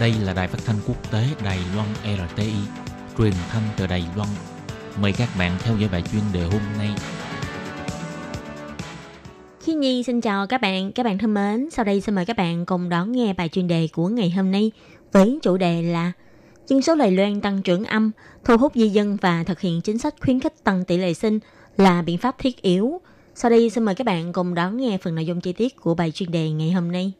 Đây là đài phát thanh quốc tế Đài Loan RTI, truyền thanh từ Đài Loan. Mời các bạn theo dõi bài chuyên đề hôm nay. Khi Nhi xin chào các bạn, các bạn thân mến. Sau đây xin mời các bạn cùng đón nghe bài chuyên đề của ngày hôm nay với chủ đề là dân số Đài Loan tăng trưởng âm, thu hút di dân và thực hiện chính sách khuyến khích tăng tỷ lệ sinh là biện pháp thiết yếu. Sau đây xin mời các bạn cùng đón nghe phần nội dung chi tiết của bài chuyên đề ngày hôm nay.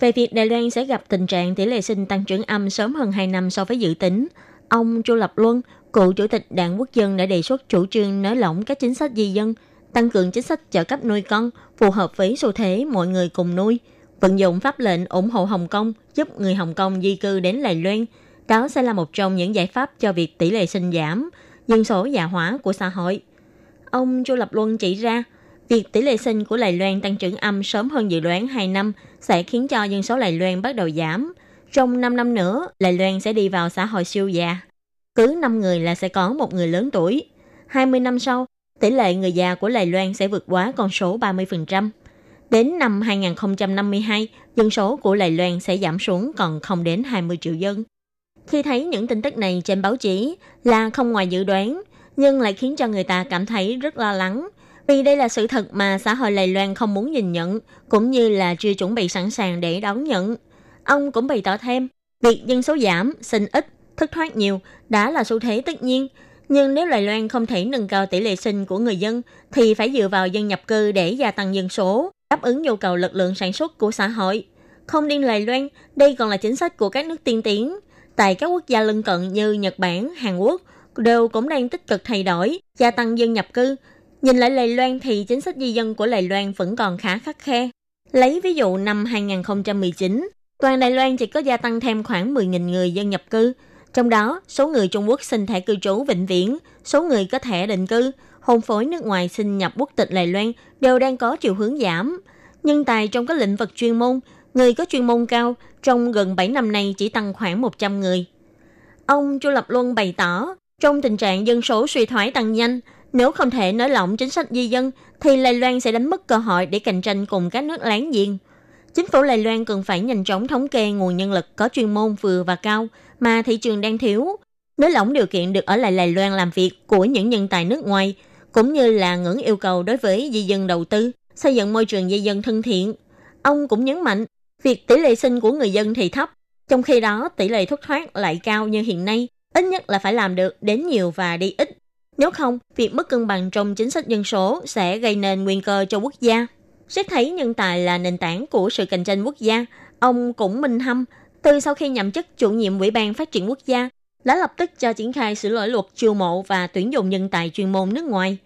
Về việc Đài Loan sẽ gặp tình trạng tỷ lệ sinh tăng trưởng âm sớm hơn 2 năm so với dự tính, ông Chu Lập Luân, cựu chủ tịch Đảng Quốc dân đã đề xuất chủ trương nới lỏng các chính sách di dân, tăng cường chính sách trợ cấp nuôi con phù hợp với xu thế mọi người cùng nuôi, vận dụng pháp lệnh ủng hộ Hồng Kông giúp người Hồng Kông di cư đến Đài Loan. Đó sẽ là một trong những giải pháp cho việc tỷ lệ sinh giảm, dân số già hóa của xã hội. Ông Chu Lập Luân chỉ ra, Việc tỷ lệ sinh của Đài Loan tăng trưởng âm sớm hơn dự đoán 2 năm sẽ khiến cho dân số Đài Loan bắt đầu giảm. Trong 5 năm nữa, Đài Loan sẽ đi vào xã hội siêu già. Cứ 5 người là sẽ có một người lớn tuổi. 20 năm sau, tỷ lệ người già của Đài Loan sẽ vượt quá con số 30%. Đến năm 2052, dân số của Đài Loan sẽ giảm xuống còn không đến 20 triệu dân. Khi thấy những tin tức này trên báo chí là không ngoài dự đoán, nhưng lại khiến cho người ta cảm thấy rất lo lắng vì đây là sự thật mà xã hội Đài Loan không muốn nhìn nhận, cũng như là chưa chuẩn bị sẵn sàng để đón nhận. Ông cũng bày tỏ thêm, việc dân số giảm, sinh ít, thất thoát nhiều đã là xu thế tất nhiên. Nhưng nếu Đài Loan không thể nâng cao tỷ lệ sinh của người dân, thì phải dựa vào dân nhập cư để gia tăng dân số, đáp ứng nhu cầu lực lượng sản xuất của xã hội. Không riêng Đài Loan, đây còn là chính sách của các nước tiên tiến. Tại các quốc gia lân cận như Nhật Bản, Hàn Quốc, đều cũng đang tích cực thay đổi, gia tăng dân nhập cư, Nhìn lại Lài Loan thì chính sách di dân của Lài Loan vẫn còn khá khắc khe. Lấy ví dụ năm 2019, toàn Đài Loan chỉ có gia tăng thêm khoảng 10.000 người dân nhập cư. Trong đó, số người Trung Quốc xin thẻ cư trú vĩnh viễn, số người có thẻ định cư, hôn phối nước ngoài xin nhập quốc tịch Lài Loan đều đang có chiều hướng giảm. Nhân tài trong các lĩnh vực chuyên môn, người có chuyên môn cao trong gần 7 năm nay chỉ tăng khoảng 100 người. Ông Chu Lập Luân bày tỏ, trong tình trạng dân số suy thoái tăng nhanh, nếu không thể nới lỏng chính sách di dân, thì Đài Loan sẽ đánh mất cơ hội để cạnh tranh cùng các nước láng giềng. Chính phủ Đài Loan cần phải nhanh chóng thống kê nguồn nhân lực có chuyên môn vừa và cao mà thị trường đang thiếu. Nới lỏng điều kiện được ở lại Đài Loan làm việc của những nhân tài nước ngoài, cũng như là ngưỡng yêu cầu đối với di dân đầu tư, xây dựng môi trường di dân thân thiện. Ông cũng nhấn mạnh, việc tỷ lệ sinh của người dân thì thấp, trong khi đó tỷ lệ thất thoát lại cao như hiện nay, ít nhất là phải làm được đến nhiều và đi ít nếu không, việc mất cân bằng trong chính sách dân số sẽ gây nên nguy cơ cho quốc gia. Xét thấy nhân tài là nền tảng của sự cạnh tranh quốc gia, ông cũng minh hâm, từ sau khi nhậm chức chủ nhiệm Ủy ban Phát triển Quốc gia, đã lập tức cho triển khai sửa đổi luật chiêu mộ và tuyển dụng nhân tài chuyên môn nước ngoài.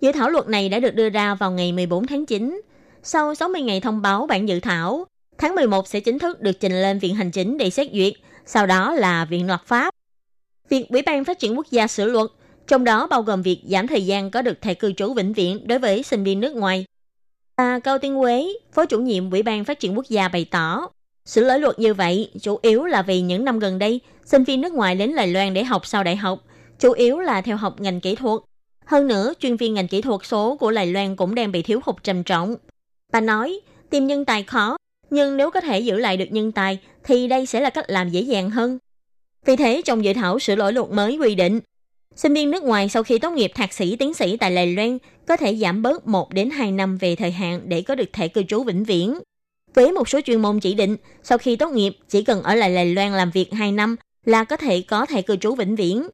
Dự thảo luật này đã được đưa ra vào ngày 14 tháng 9. Sau 60 ngày thông báo bản dự thảo, tháng 11 sẽ chính thức được trình lên Viện Hành Chính để xét duyệt, sau đó là Viện Luật Pháp. Việc Ủy ban Phát triển Quốc gia sửa luật – trong đó bao gồm việc giảm thời gian có được thẻ cư trú vĩnh viễn đối với sinh viên nước ngoài. À, Cao Tiên Quế, Phó chủ nhiệm Ủy ban Phát triển Quốc gia bày tỏ, sự lỗi luật như vậy chủ yếu là vì những năm gần đây, sinh viên nước ngoài đến Đài Loan để học sau đại học, chủ yếu là theo học ngành kỹ thuật. Hơn nữa, chuyên viên ngành kỹ thuật số của Đài Loan cũng đang bị thiếu hụt trầm trọng. Bà nói, tìm nhân tài khó, nhưng nếu có thể giữ lại được nhân tài thì đây sẽ là cách làm dễ dàng hơn. Vì thế, trong dự thảo sửa đổi luật mới quy định, Sinh viên nước ngoài sau khi tốt nghiệp thạc sĩ tiến sĩ tại Đài Loan có thể giảm bớt 1 đến 2 năm về thời hạn để có được thẻ cư trú vĩnh viễn. Với một số chuyên môn chỉ định, sau khi tốt nghiệp chỉ cần ở lại Đài Loan làm việc 2 năm là có thể có thẻ cư trú vĩnh viễn.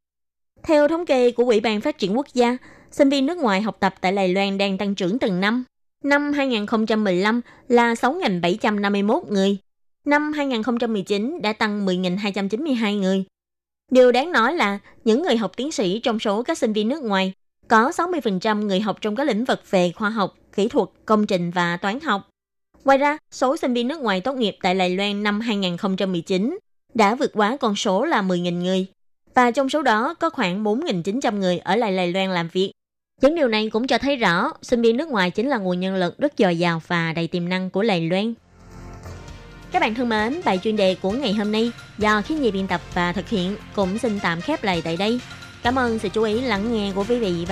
Theo thống kê của Ủy ban Phát triển Quốc gia, sinh viên nước ngoài học tập tại Đài Loan đang tăng trưởng từng năm. Năm 2015 là 6.751 người. Năm 2019 đã tăng 10.292 người. Điều đáng nói là những người học tiến sĩ trong số các sinh viên nước ngoài có 60% người học trong các lĩnh vực về khoa học, kỹ thuật, công trình và toán học. Ngoài ra, số sinh viên nước ngoài tốt nghiệp tại Đài Loan năm 2019 đã vượt quá con số là 10.000 người. Và trong số đó có khoảng 4.900 người ở lại Đài Loan làm việc. Những điều này cũng cho thấy rõ sinh viên nước ngoài chính là nguồn nhân lực rất dồi dào và đầy tiềm năng của Đài Loan. Các bạn thân mến, bài chuyên đề của ngày hôm nay do Khiết Nhi biên tập và thực hiện cũng xin tạm khép lại tại đây. Cảm ơn sự chú ý lắng nghe của quý vị và